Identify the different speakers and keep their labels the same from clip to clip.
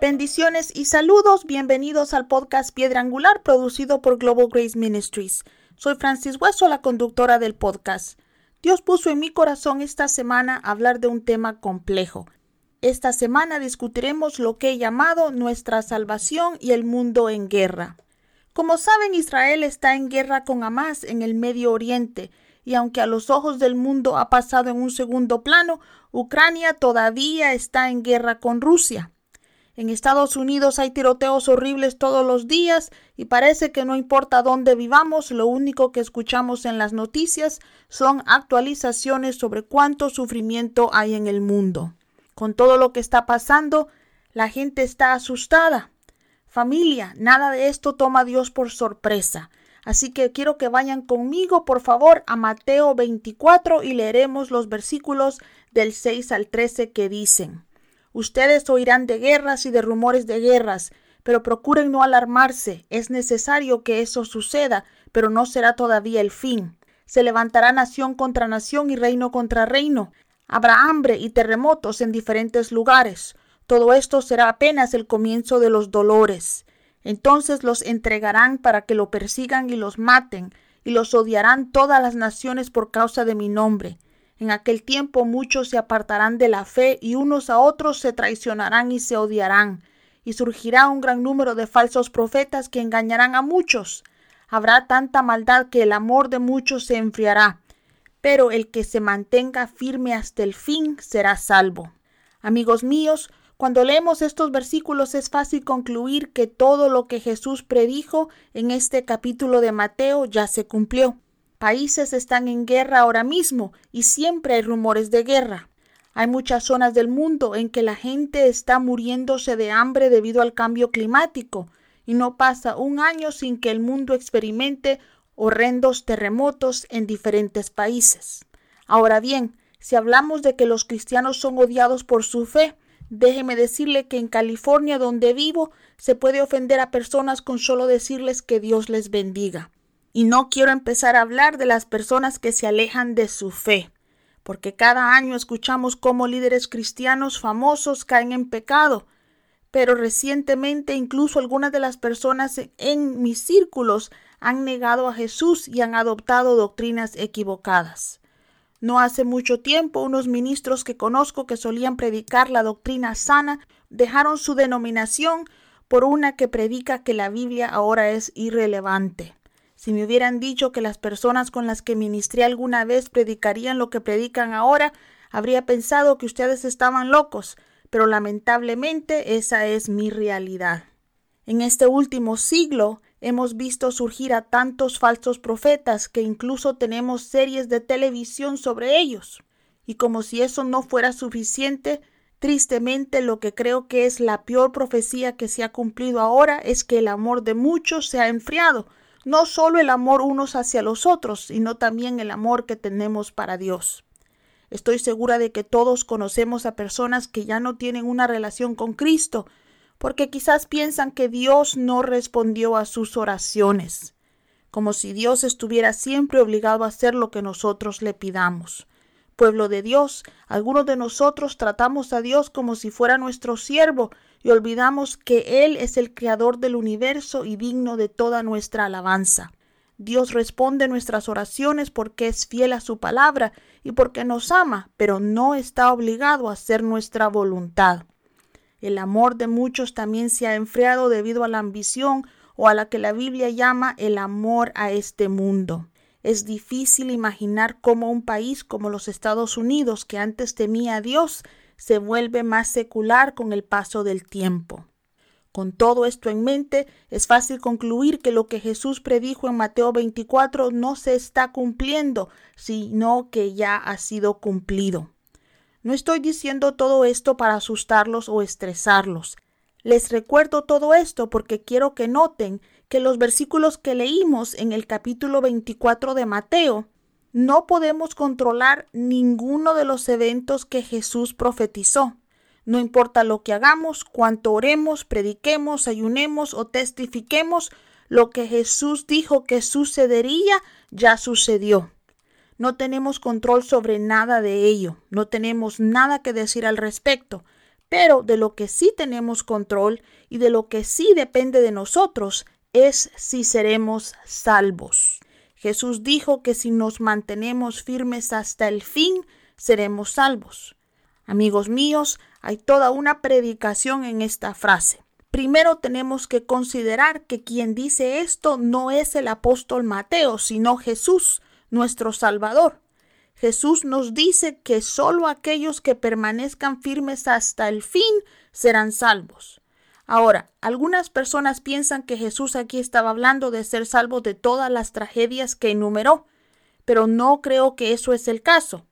Speaker 1: Bendiciones y saludos, bienvenidos al podcast Piedra Angular producido por Global Grace Ministries. Soy Francis Hueso, la conductora del podcast. Dios puso en mi corazón esta semana hablar de un tema complejo. Esta semana discutiremos lo que he llamado nuestra salvación y el mundo en guerra. Como saben, Israel está en guerra con Hamas en el Medio Oriente, y aunque a los ojos del mundo ha pasado en un segundo plano, Ucrania todavía está en guerra con Rusia. En Estados Unidos hay tiroteos horribles todos los días y parece que no importa dónde vivamos, lo único que escuchamos en las noticias son actualizaciones sobre cuánto sufrimiento hay en el mundo. Con todo lo que está pasando, la gente está asustada. Familia, nada de esto toma a Dios por sorpresa. Así que quiero que vayan conmigo, por favor, a Mateo 24 y leeremos los versículos del 6 al 13 que dicen. Ustedes oirán de guerras y de rumores de guerras, pero procuren no alarmarse. Es necesario que eso suceda, pero no será todavía el fin. Se levantará nación contra nación y reino contra reino. Habrá hambre y terremotos en diferentes lugares. Todo esto será apenas el comienzo de los dolores. Entonces los entregarán para que lo persigan y los maten, y los odiarán todas las naciones por causa de mi nombre. En aquel tiempo muchos se apartarán de la fe y unos a otros se traicionarán y se odiarán. Y surgirá un gran número de falsos profetas que engañarán a muchos. Habrá tanta maldad que el amor de muchos se enfriará. Pero el que se mantenga firme hasta el fin será salvo. Amigos míos, cuando leemos estos versículos es fácil concluir que todo lo que Jesús predijo en este capítulo de Mateo ya se cumplió. Países están en guerra ahora mismo y siempre hay rumores de guerra. Hay muchas zonas del mundo en que la gente está muriéndose de hambre debido al cambio climático y no pasa un año sin que el mundo experimente horrendos terremotos en diferentes países. Ahora bien, si hablamos de que los cristianos son odiados por su fe, déjeme decirle que en California donde vivo se puede ofender a personas con solo decirles que Dios les bendiga. Y no quiero empezar a hablar de las personas que se alejan de su fe, porque cada año escuchamos cómo líderes cristianos famosos caen en pecado, pero recientemente incluso algunas de las personas en mis círculos han negado a Jesús y han adoptado doctrinas equivocadas. No hace mucho tiempo unos ministros que conozco que solían predicar la doctrina sana dejaron su denominación por una que predica que la Biblia ahora es irrelevante. Si me hubieran dicho que las personas con las que ministré alguna vez predicarían lo que predican ahora, habría pensado que ustedes estaban locos, pero lamentablemente esa es mi realidad. En este último siglo hemos visto surgir a tantos falsos profetas que incluso tenemos series de televisión sobre ellos. Y como si eso no fuera suficiente, tristemente lo que creo que es la peor profecía que se ha cumplido ahora es que el amor de muchos se ha enfriado, no solo el amor unos hacia los otros, sino también el amor que tenemos para Dios. Estoy segura de que todos conocemos a personas que ya no tienen una relación con Cristo, porque quizás piensan que Dios no respondió a sus oraciones, como si Dios estuviera siempre obligado a hacer lo que nosotros le pidamos. Pueblo de Dios, algunos de nosotros tratamos a Dios como si fuera nuestro siervo y olvidamos que Él es el creador del universo y digno de toda nuestra alabanza. Dios responde nuestras oraciones porque es fiel a su palabra y porque nos ama, pero no está obligado a hacer nuestra voluntad. El amor de muchos también se ha enfriado debido a la ambición o a la que la Biblia llama el amor a este mundo. Es difícil imaginar cómo un país como los Estados Unidos, que antes temía a Dios, se vuelve más secular con el paso del tiempo. Con todo esto en mente, es fácil concluir que lo que Jesús predijo en Mateo 24 no se está cumpliendo, sino que ya ha sido cumplido. No estoy diciendo todo esto para asustarlos o estresarlos. Les recuerdo todo esto porque quiero que noten que los versículos que leímos en el capítulo 24 de Mateo no podemos controlar ninguno de los eventos que Jesús profetizó. No importa lo que hagamos, cuánto oremos, prediquemos, ayunemos o testifiquemos, lo que Jesús dijo que sucedería, ya sucedió. No tenemos control sobre nada de ello, no tenemos nada que decir al respecto, pero de lo que sí tenemos control y de lo que sí depende de nosotros es si seremos salvos. Jesús dijo que si nos mantenemos firmes hasta el fin, seremos salvos. Amigos míos, hay toda una predicación en esta frase. Primero tenemos que considerar que quien dice esto no es el apóstol Mateo, sino Jesús, nuestro Salvador. Jesús nos dice que solo aquellos que permanezcan firmes hasta el fin serán salvos. Ahora, algunas personas piensan que Jesús aquí estaba hablando de ser salvos de todas las tragedias que enumeró, pero no creo que eso es el caso.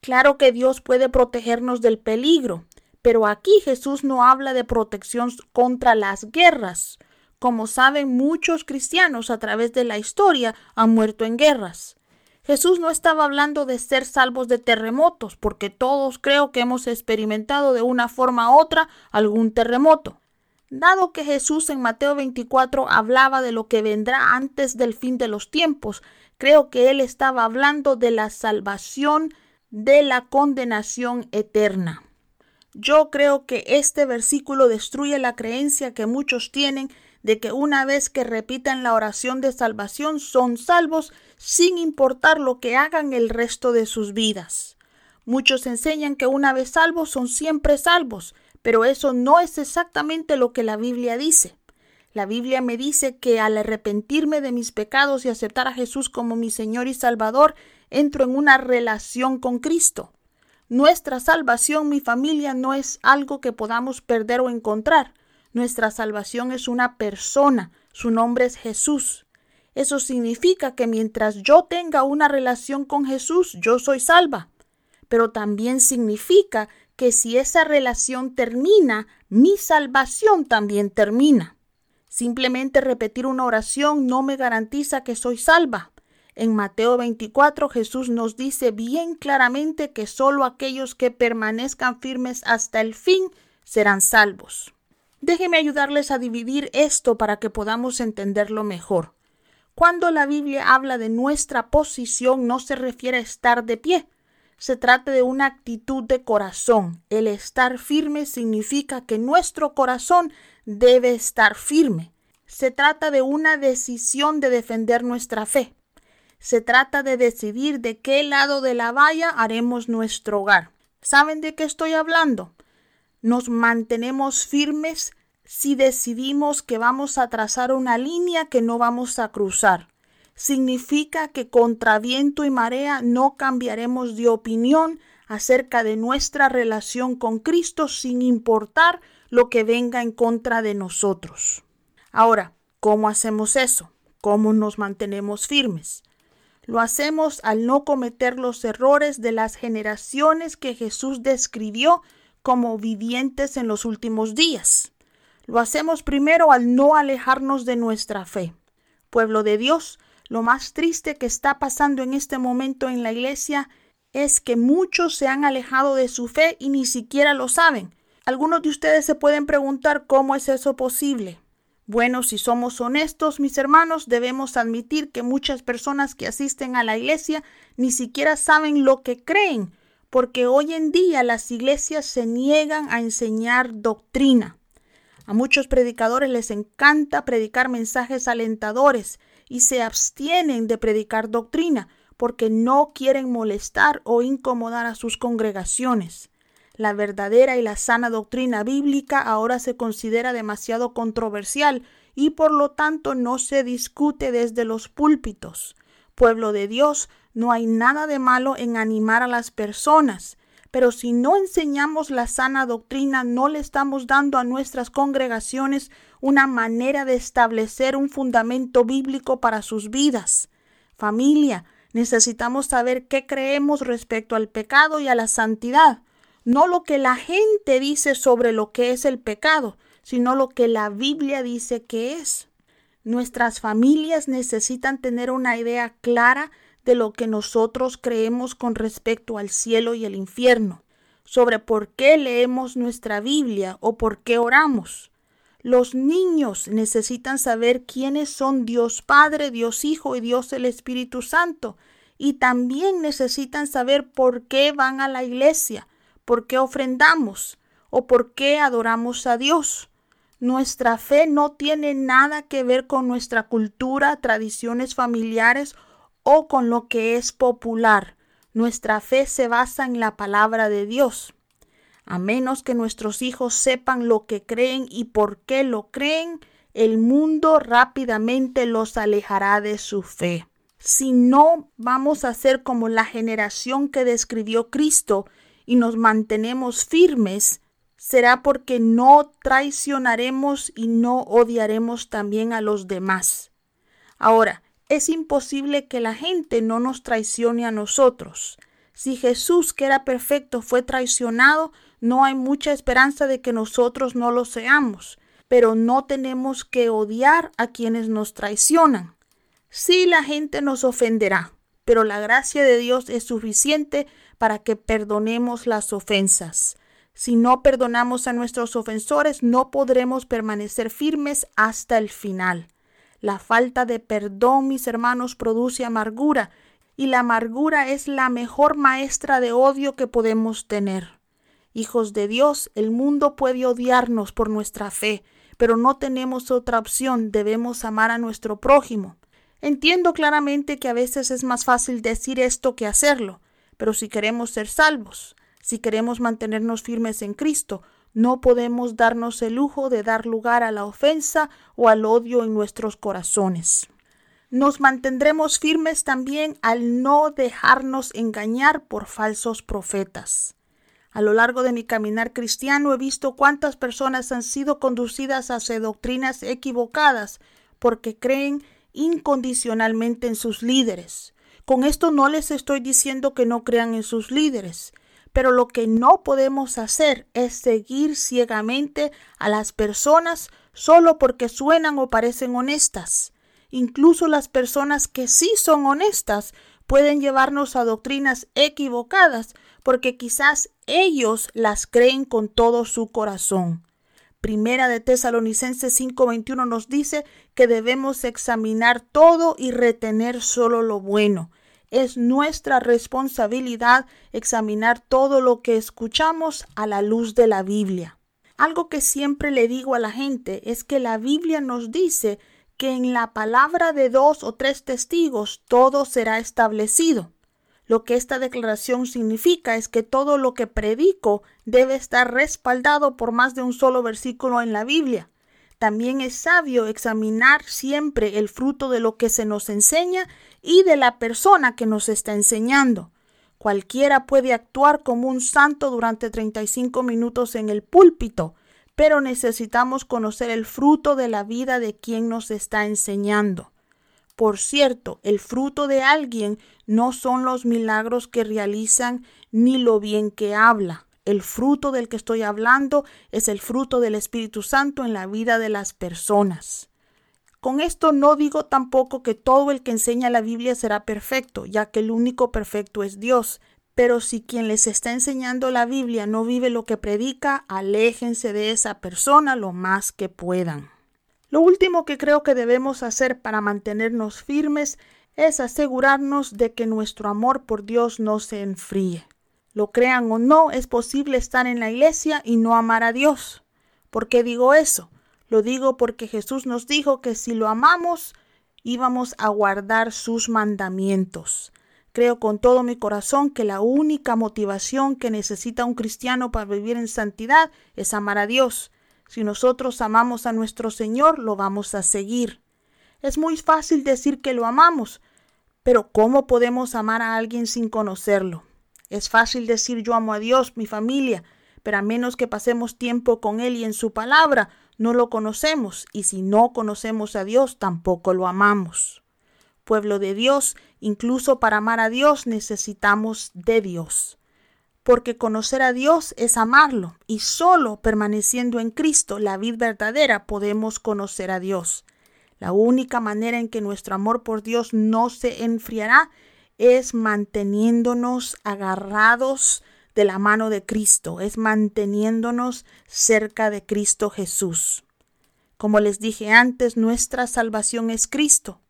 Speaker 1: Claro que Dios puede protegernos del peligro, pero aquí Jesús no habla de protección contra las guerras. Como saben, muchos cristianos a través de la historia han muerto en guerras. Jesús no estaba hablando de ser salvos de terremotos, porque todos creo que hemos experimentado de una forma u otra algún terremoto. Dado que Jesús en Mateo 24 hablaba de lo que vendrá antes del fin de los tiempos, creo que él estaba hablando de la salvación de la condenación eterna. Yo creo que este versículo destruye la creencia que muchos tienen de que una vez que repitan la oración de salvación son salvos sin importar lo que hagan el resto de sus vidas. Muchos enseñan que una vez salvos son siempre salvos, pero eso no es exactamente lo que la Biblia dice. La Biblia me dice que al arrepentirme de mis pecados y aceptar a Jesús como mi Señor y Salvador, entro en una relación con Cristo. Nuestra salvación, mi familia, no es algo que podamos perder o encontrar. Nuestra salvación es una persona. Su nombre es Jesús. Eso significa que mientras yo tenga una relación con Jesús, yo soy salva. Pero también significa que si esa relación termina, mi salvación también termina. Simplemente repetir una oración no me garantiza que soy salva. En Mateo 24 Jesús nos dice bien claramente que solo aquellos que permanezcan firmes hasta el fin serán salvos. Déjenme ayudarles a dividir esto para que podamos entenderlo mejor. Cuando la Biblia habla de nuestra posición no se refiere a estar de pie, se trata de una actitud de corazón. El estar firme significa que nuestro corazón debe estar firme. Se trata de una decisión de defender nuestra fe. Se trata de decidir de qué lado de la valla haremos nuestro hogar. ¿Saben de qué estoy hablando? Nos mantenemos firmes si decidimos que vamos a trazar una línea que no vamos a cruzar significa que contra viento y marea no cambiaremos de opinión acerca de nuestra relación con Cristo sin importar lo que venga en contra de nosotros. Ahora, ¿cómo hacemos eso? ¿Cómo nos mantenemos firmes? Lo hacemos al no cometer los errores de las generaciones que Jesús describió como vivientes en los últimos días. Lo hacemos primero al no alejarnos de nuestra fe. Pueblo de Dios, lo más triste que está pasando en este momento en la iglesia es que muchos se han alejado de su fe y ni siquiera lo saben. Algunos de ustedes se pueden preguntar cómo es eso posible. Bueno, si somos honestos, mis hermanos, debemos admitir que muchas personas que asisten a la iglesia ni siquiera saben lo que creen, porque hoy en día las iglesias se niegan a enseñar doctrina. A muchos predicadores les encanta predicar mensajes alentadores y se abstienen de predicar doctrina porque no quieren molestar o incomodar a sus congregaciones. La verdadera y la sana doctrina bíblica ahora se considera demasiado controversial y por lo tanto no se discute desde los púlpitos. Pueblo de Dios, no hay nada de malo en animar a las personas, pero si no enseñamos la sana doctrina, no le estamos dando a nuestras congregaciones una manera de establecer un fundamento bíblico para sus vidas. Familia, necesitamos saber qué creemos respecto al pecado y a la santidad, no lo que la gente dice sobre lo que es el pecado, sino lo que la Biblia dice que es. Nuestras familias necesitan tener una idea clara de lo que nosotros creemos con respecto al cielo y el infierno. sobre por qué leemos nuestra Biblia o por qué oramos. Los niños necesitan saber quiénes son Dios Padre, Dios Hijo y Dios el Espíritu Santo. Y también necesitan saber por qué van a la iglesia, por qué ofrendamos o por qué adoramos a Dios. Nuestra fe no tiene nada que ver con nuestra cultura, tradiciones familiares o con lo que es popular. Nuestra fe se basa en la palabra de Dios. A menos que nuestros hijos sepan lo que creen y por qué lo creen, el mundo rápidamente los alejará de su fe. Si no vamos a ser como la generación que describió Cristo y nos mantenemos firmes, será porque no traicionaremos y no odiaremos también a los demás. Ahora, es imposible que la gente no nos traicione a nosotros. Si Jesús, que era perfecto, fue traicionado, no hay mucha esperanza de que nosotros no lo seamos, pero no tenemos que odiar a quienes nos traicionan. Sí, la gente nos ofenderá, pero la gracia de Dios es suficiente para que perdonemos las ofensas. Si no perdonamos a nuestros ofensores, no podremos permanecer firmes hasta el final. La falta de perdón, mis hermanos, produce amargura, y la amargura es la mejor maestra de odio que podemos tener. Hijos de Dios, el mundo puede odiarnos por nuestra fe, pero no tenemos otra opción, debemos amar a nuestro prójimo. Entiendo claramente que a veces es más fácil decir esto que hacerlo, pero si queremos ser salvos, si queremos mantenernos firmes en Cristo, no podemos darnos el lujo de dar lugar a la ofensa o al odio en nuestros corazones. Nos mantendremos firmes también al no dejarnos engañar por falsos profetas. A lo largo de mi caminar cristiano he visto cuántas personas han sido conducidas hacia doctrinas equivocadas porque creen incondicionalmente en sus líderes. Con esto no les estoy diciendo que no crean en sus líderes, pero lo que no podemos hacer es seguir ciegamente a las personas solo porque suenan o parecen honestas. Incluso las personas que sí son honestas pueden llevarnos a doctrinas equivocadas porque quizás ellos las creen con todo su corazón. Primera de Tesalonicenses 5:21 nos dice que debemos examinar todo y retener solo lo bueno. Es nuestra responsabilidad examinar todo lo que escuchamos a la luz de la Biblia. Algo que siempre le digo a la gente es que la Biblia nos dice que en la palabra de dos o tres testigos todo será establecido. Lo que esta declaración significa es que todo lo que predico debe estar respaldado por más de un solo versículo en la Biblia. También es sabio examinar siempre el fruto de lo que se nos enseña y de la persona que nos está enseñando. Cualquiera puede actuar como un santo durante 35 minutos en el púlpito, pero necesitamos conocer el fruto de la vida de quien nos está enseñando. Por cierto, el fruto de alguien no son los milagros que realizan ni lo bien que habla. El fruto del que estoy hablando es el fruto del Espíritu Santo en la vida de las personas. Con esto no digo tampoco que todo el que enseña la Biblia será perfecto, ya que el único perfecto es Dios. Pero si quien les está enseñando la Biblia no vive lo que predica, aléjense de esa persona lo más que puedan. Lo último que creo que debemos hacer para mantenernos firmes es asegurarnos de que nuestro amor por Dios no se enfríe. Lo crean o no, es posible estar en la iglesia y no amar a Dios. ¿Por qué digo eso? Lo digo porque Jesús nos dijo que si lo amamos, íbamos a guardar sus mandamientos. Creo con todo mi corazón que la única motivación que necesita un cristiano para vivir en santidad es amar a Dios. Si nosotros amamos a nuestro Señor, lo vamos a seguir. Es muy fácil decir que lo amamos, pero ¿cómo podemos amar a alguien sin conocerlo? Es fácil decir yo amo a Dios, mi familia, pero a menos que pasemos tiempo con Él y en su palabra, no lo conocemos, y si no conocemos a Dios, tampoco lo amamos. Pueblo de Dios, incluso para amar a Dios necesitamos de Dios porque conocer a Dios es amarlo, y solo permaneciendo en Cristo, la vida verdadera, podemos conocer a Dios. La única manera en que nuestro amor por Dios no se enfriará es manteniéndonos agarrados de la mano de Cristo, es manteniéndonos cerca de Cristo Jesús. Como les dije antes, nuestra salvación es Cristo.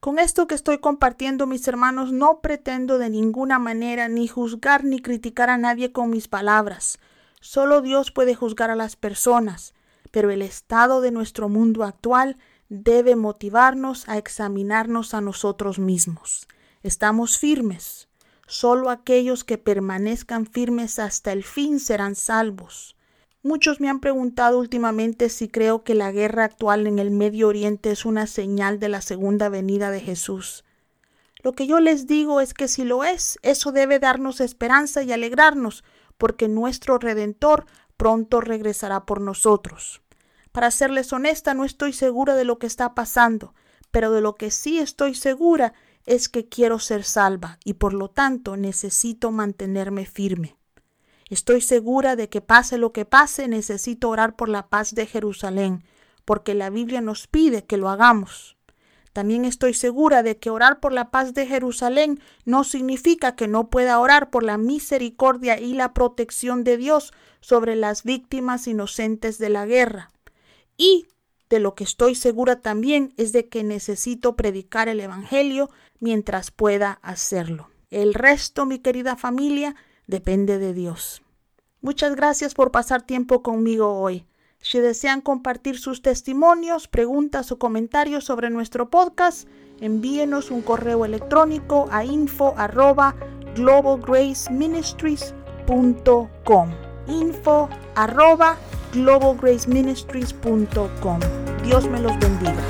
Speaker 1: Con esto que estoy compartiendo, mis hermanos, no pretendo de ninguna manera ni juzgar ni criticar a nadie con mis palabras. Solo Dios puede juzgar a las personas, pero el estado de nuestro mundo actual debe motivarnos a examinarnos a nosotros mismos. Estamos firmes. Solo aquellos que permanezcan firmes hasta el fin serán salvos. Muchos me han preguntado últimamente si creo que la guerra actual en el Medio Oriente es una señal de la segunda venida de Jesús. Lo que yo les digo es que si lo es, eso debe darnos esperanza y alegrarnos, porque nuestro Redentor pronto regresará por nosotros. Para serles honesta, no estoy segura de lo que está pasando, pero de lo que sí estoy segura es que quiero ser salva y por lo tanto necesito mantenerme firme. Estoy segura de que pase lo que pase, necesito orar por la paz de Jerusalén, porque la Biblia nos pide que lo hagamos. También estoy segura de que orar por la paz de Jerusalén no significa que no pueda orar por la misericordia y la protección de Dios sobre las víctimas inocentes de la guerra. Y de lo que estoy segura también es de que necesito predicar el Evangelio mientras pueda hacerlo. El resto, mi querida familia, depende de Dios. Muchas gracias por pasar tiempo conmigo hoy. Si desean compartir sus testimonios, preguntas o comentarios sobre nuestro podcast, envíenos un correo electrónico a info arroba globalgraceministries.com info arroba globalgraceministries.com Dios me los bendiga.